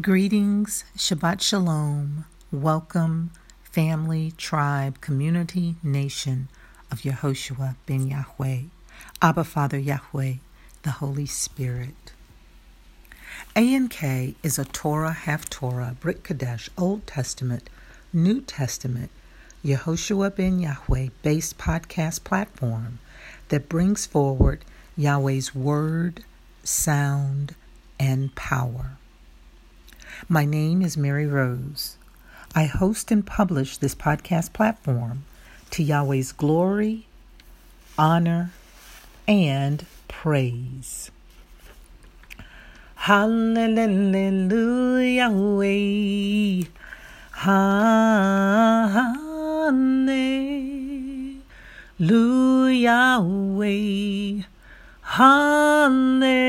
Greetings, Shabbat Shalom. Welcome, family, tribe, community, nation of Yehoshua ben Yahweh, Abba Father Yahweh, the Holy Spirit. A&K is a Torah, Haftorah, Brit Kadesh, Old Testament, New Testament, Yehoshua ben Yahweh based podcast platform that brings forward Yahweh's word, sound, and power. My name is Mary Rose. I host and publish this podcast platform to Yahweh's glory, honor, and praise. Hallelujah. Hallelujah. Hallelujah.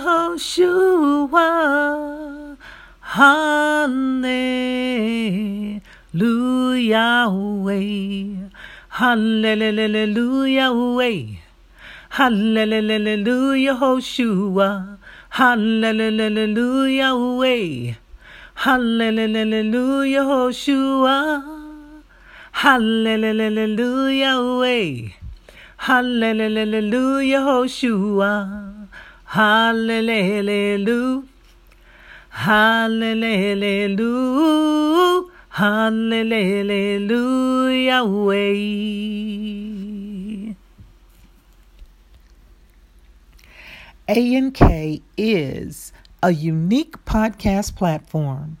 Hoshua. Hallelujah. Hallelujah. Hallelujah, Hoshua. Hallelujah. Hallelujah, Hoshua. Hallelujah. Hallelujah, Hoshua. Hallelujah. Hallelujah. Hallelujah. A&K is a unique podcast platform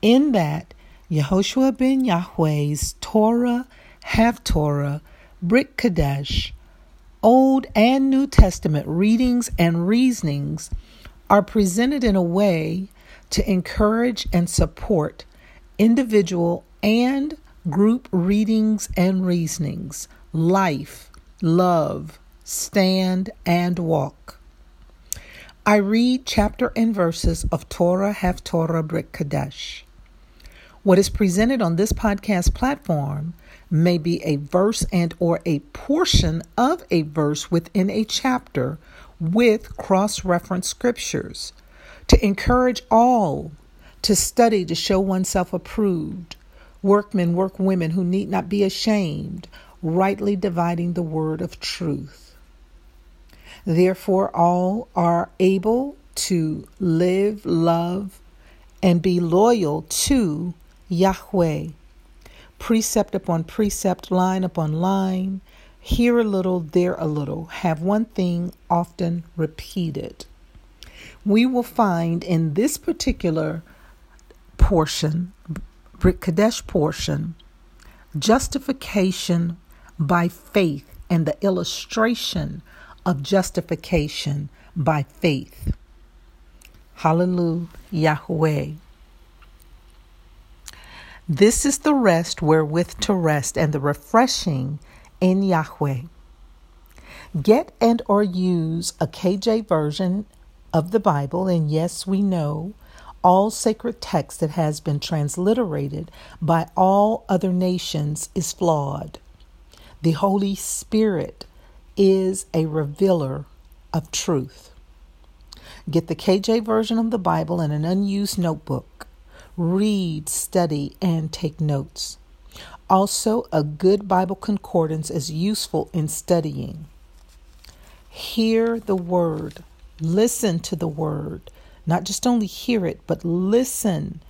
in that Yehoshua ben Yahweh's Torah, Haftorah, Brit Kadesh, Old and New Testament readings and reasonings are presented in a way to encourage and support individual and group readings and reasonings, life, love, stand, and walk. I read chapter and verses of Torah Haftorah Brit Kadesh. What is presented on this podcast platform may be a verse and or a portion of a verse within a chapter with cross-reference scriptures to encourage all to study to show oneself approved. Workmen work women who need not be ashamed rightly dividing the word of truth. Therefore all are able to live love and be loyal to Yahweh precept upon precept, line upon line, here a little, there a little, have one thing often repeated. We will find in this particular portion, Brit Kadesh portion, justification by faith and the illustration of justification by faith. Hallelujah, Yahweh. This is the rest wherewith to rest and the refreshing in Yahweh. Get and or use a KJ version of the Bible, and yes, we know all sacred text that has been transliterated by all other nations is flawed. The Holy Spirit is a revealer of truth. Get the KJ version of the Bible in an unused notebook read, study, and take notes. Also, a good Bible concordance is useful in studying. Hear the word, listen to the word, not just only hear it, but listen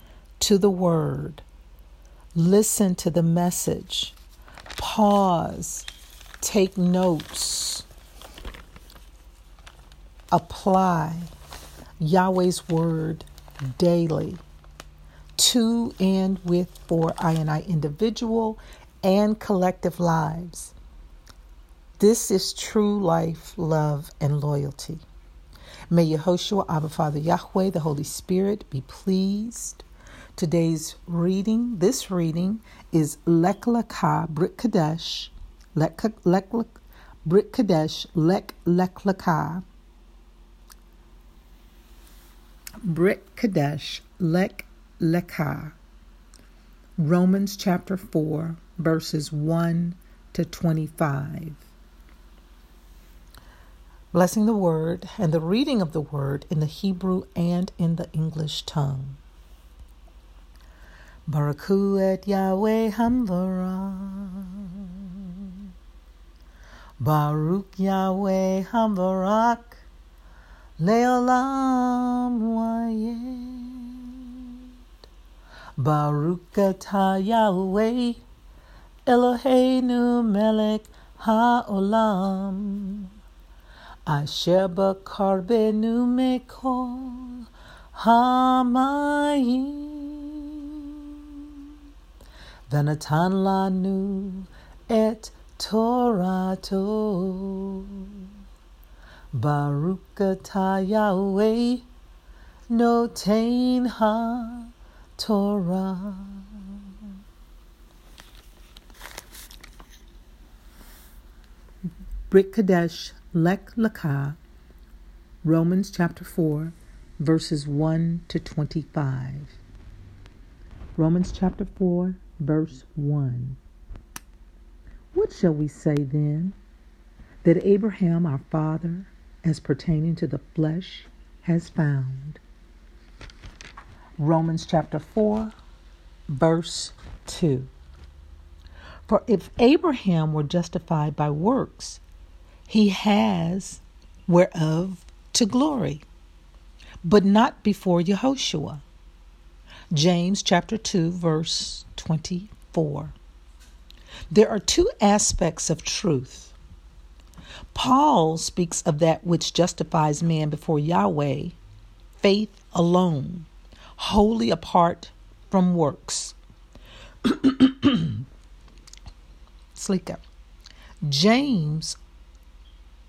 to the word. Listen to the message. Pause, take notes, apply Yahweh's word daily to and with for I and I individual and collective lives. This is true life, love, and loyalty. May Yehoshua, Abba Father Yahweh, the Holy Spirit be pleased. Today's reading, this reading is Lek Lekah Brit Kadesh, Lek Lek Lek, Brit Kadesh, Lek Lek Lekah, Brit Kadesh, Lek Lekah. Romans chapter 4, verses 1 to 25. blessing the word and the reading of the word in the Hebrew and in the English tongue. Baraku et Yahweh Hamvara. Baruch Yahweh Hamvarak Leolam Wayed. Baruch atah Yahweh Eloheinu Melech HaOlam. Asher b'karbenu mekol hamayim. V'natan lanu et Torato. Baruch atah Yahweh notain ha Torah. Brit Kadesh Lek Lakah, Romans chapter 4, verses 1 to 25. Romans chapter 4, verse 1. What shall we say then? That Abraham our father, as pertaining to the flesh, has found. Romans chapter 4, verse 2. For if Abraham were justified by works, he has whereof to glory, but not before Yehoshua. James chapter 2, verse 24. There are two aspects of truth. Paul speaks of that which justifies man before Yahweh, faith alone, wholly apart from works. Up. James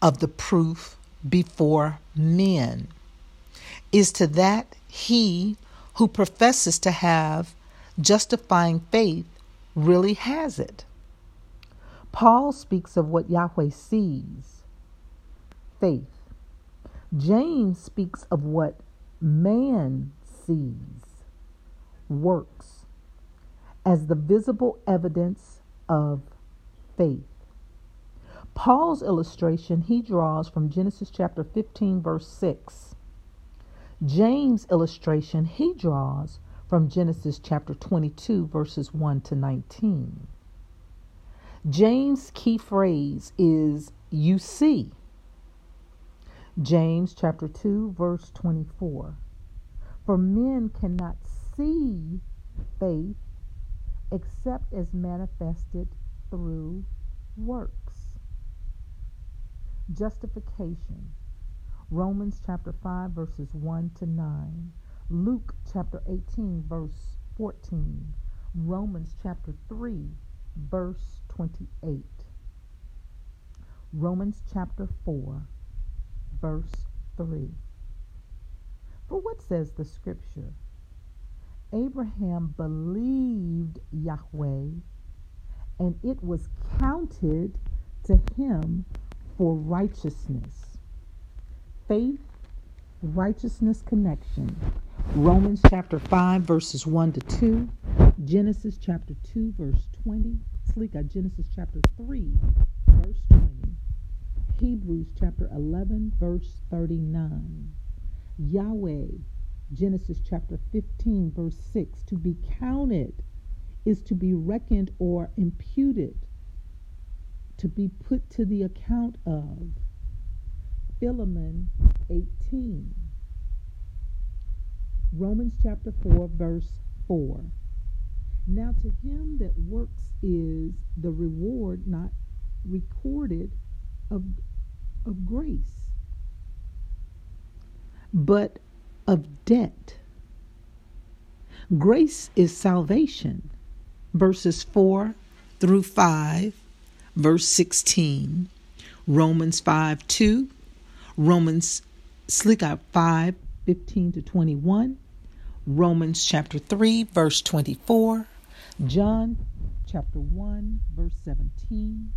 of the proof before men is to that he who professes to have justifying faith really has it. Paul speaks of what Yahweh sees faith. James speaks of what man works as the visible evidence of faith. Paul's illustration he draws from Genesis chapter 15, verse 6. James' illustration he draws from Genesis chapter 22, verses 1 to 19. James' key phrase is you see. James chapter 2, verse 24. For men cannot see faith except as manifested through works. Justification. Romans chapter 5, verses 1 to 9. Luke chapter 18, verse 14. Romans chapter 3, verse 28. Romans chapter 4, verse 3. For what says the scripture? Abraham believed Yahweh, and it was counted to him for righteousness. Faith, righteousness connection. Romans chapter 5, verses 1 to 2. Genesis chapter 2, verse 20. Slika, uh, Genesis chapter 3, verse 20. Hebrews chapter 11, verse 39. Yahweh, Genesis chapter 15, verse 6. To be counted is to be reckoned or imputed to be put to the account of. Philemon 18. Romans chapter 4, verse 4. Now to him that works is the reward not recorded of, of grace, but of debt. Grace is salvation. Verses 4 through 5 verse 16, Romans 5 2, Romans slick out 5 15 to 21, Romans chapter 3, verse 24, John chapter 1, verse 17.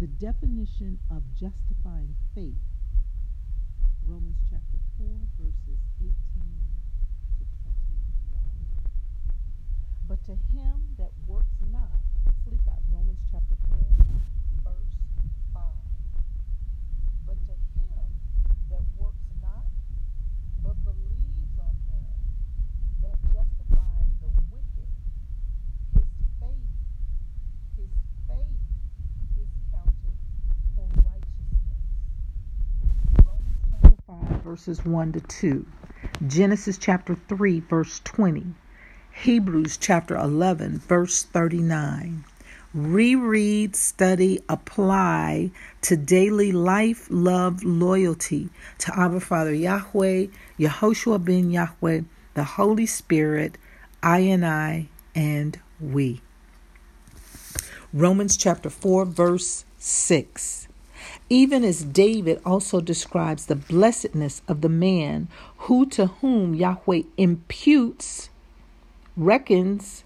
The definition of justifying faith, Romans chapter 4, verses 18 to 21. But to him that works not, sleep out. Romans chapter 4, verse 5. Verses 1 to 2, Genesis chapter 3, verse 20, Hebrews chapter 11, verse 39. Reread, study, apply to daily life, love, loyalty to Abba Father Yahweh, Yehoshua ben Yahweh, the Holy Spirit, I and I, and we. Romans chapter 4, verse 6. Even as David also describes the blessedness of the man who to whom Yahweh imputes, reckons,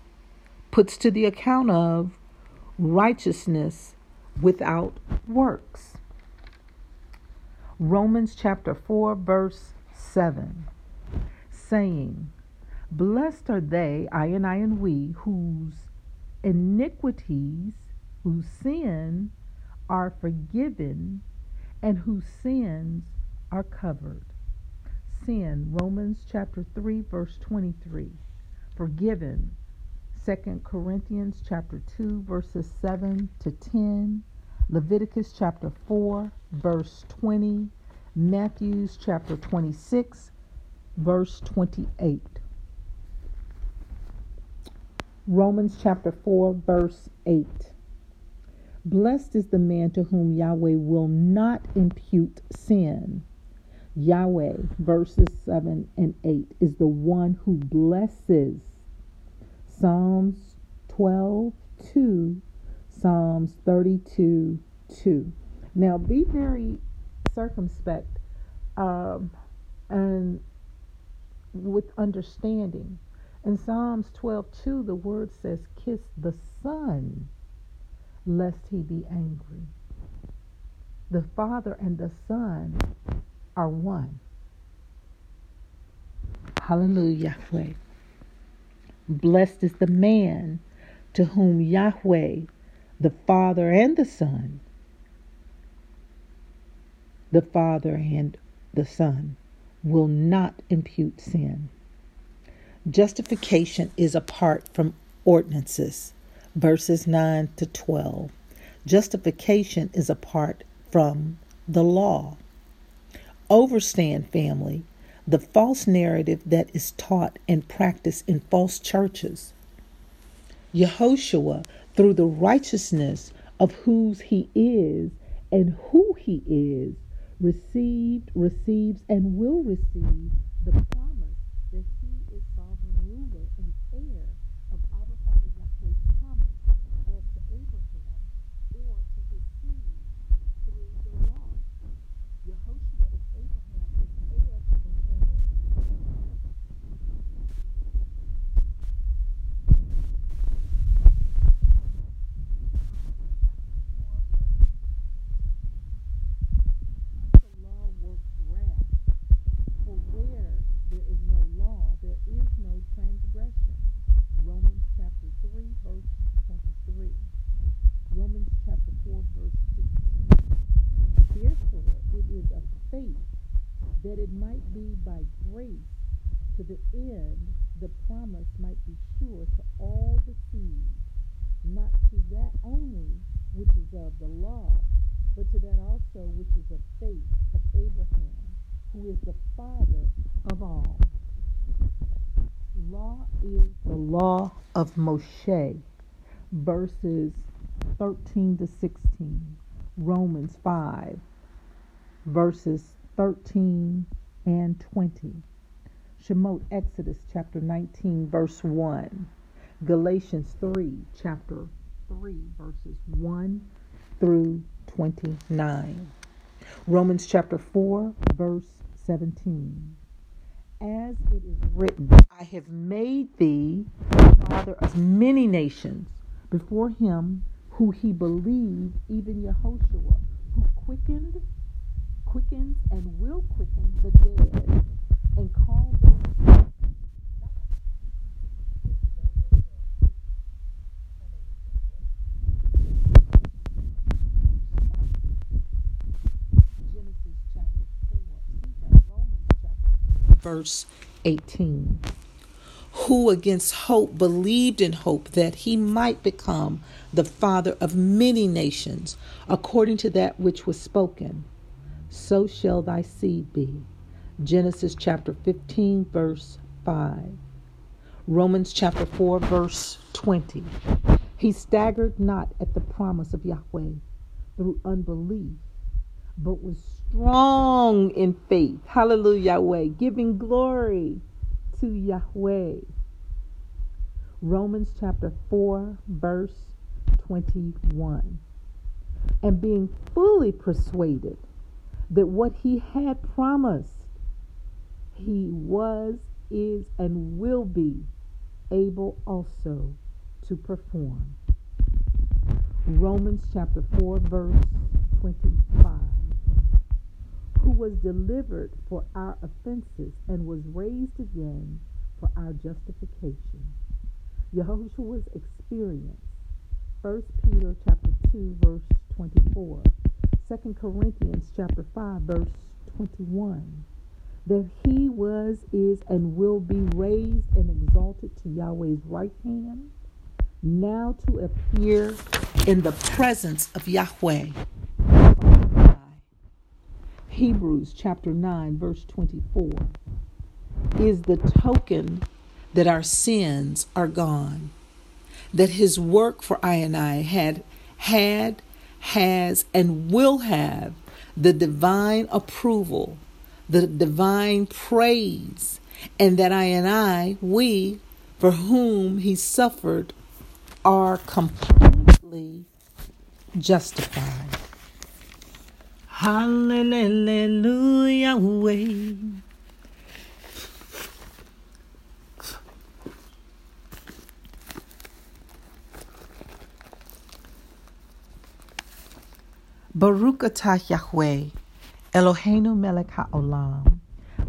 puts to the account of righteousness without works. Romans chapter 4, verse 7, saying, Blessed are they, I and I and we, whose iniquities, whose sin are forgiven, and whose sins are covered. Sin, Romans chapter 3, verse 23. Forgiven, 2 Corinthians chapter 2 verses 7 to 10, Leviticus chapter 4 verse 20, Matthews chapter 26 verse 28. Romans chapter 4 verse 8. Blessed is the man to whom Yahweh will not impute sin. Yahweh, verses 7 and 8, is the one who blesses Psalms 12 2, Psalms 32 2. Now be very circumspect um, and with understanding. In Psalms 12 2, the word says, Kiss the Son, lest he be angry. The Father and the Son are one. Hallelujah. Yahweh. Blessed is the man to whom Yahweh, the Father and the Son, the Father and the Son, will not impute sin. Justification is apart from ordinances, verses 9 to 12. Justification is apart from the law. Overstand, family, the false narrative that is taught and practiced in false churches. Yehoshua, through the righteousness of whose he is and who he is, received, receives, and will receive the promise that he is sovereign ruler and heir of Abba Father Yahweh's promise as to Abraham or to his seed through the law. Yehoshua is Abraham heir to the that it might be by grace to the end the promise might be sure to all the seed, not to that only which is of the law, but to that also which is of faith of Abraham, who is the father of all. Law is the law of Moshe, verses 13 to 16, Romans 5, verses 13 and 20. Shemot Exodus chapter 19 verse 1. Galatians 3 chapter 3 verses 1 through 29. Romans chapter 4 verse 17. As it is written, I have made thee father of many nations before him who he believed, even Yehoshua, who quickened quickens and will quicken the dead and call them verse 18 who against hope believed in hope that he might become the father of many nations according to that which was spoken so shall thy seed be. Genesis chapter 15, verse 5. Romans chapter 4, verse 20. He staggered not at the promise of Yahweh through unbelief, but was strong in faith. Hallelujah, Yahweh, giving glory to Yahweh. Romans chapter 4, verse 21. And being fully persuaded that what he had promised, he was, is, and will be able also to perform. Romans chapter 4, verse 25. Who was delivered for our offenses and was raised again for our justification. Yahushua's experience. 1 Peter chapter 2, verse 24. 2 Corinthians chapter 5, verse 21. That he was, is, and will be raised and exalted to Yahweh's right hand, now to appear in the presence of Yahweh. Hebrews chapter 9, verse 24 is the token that our sins are gone, that his work for I and I had had, has, and will have the divine approval, the divine praise, and that I and I, we, for whom he suffered, are completely justified. Hallelujah. Baruch atah Yahweh, Eloheinu melech haolam,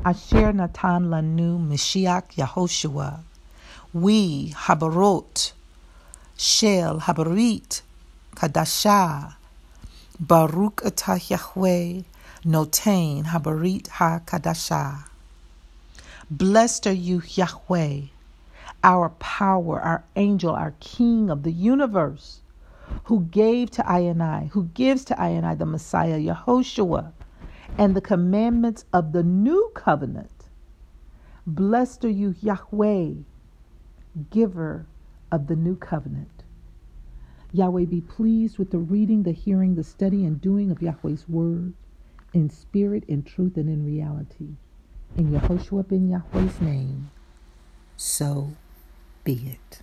asher natan lanu Mashiach Yahoshua, we habarot, shel habarit, kadasha, Baruch atah Yahweh, notain habarit ha-kadasha. Blessed are you, Yahweh, our power, our angel, our king of the universe who gave to I and I, who gives to I and I the Messiah, Yehoshua, and the commandments of the new covenant. Blessed are you, Yahweh, giver of the new covenant. Yahweh, be pleased with the reading, the hearing, the study, and doing of Yahweh's word in spirit, in truth, and in reality. In Yehoshua ben Yahweh's name, so be it.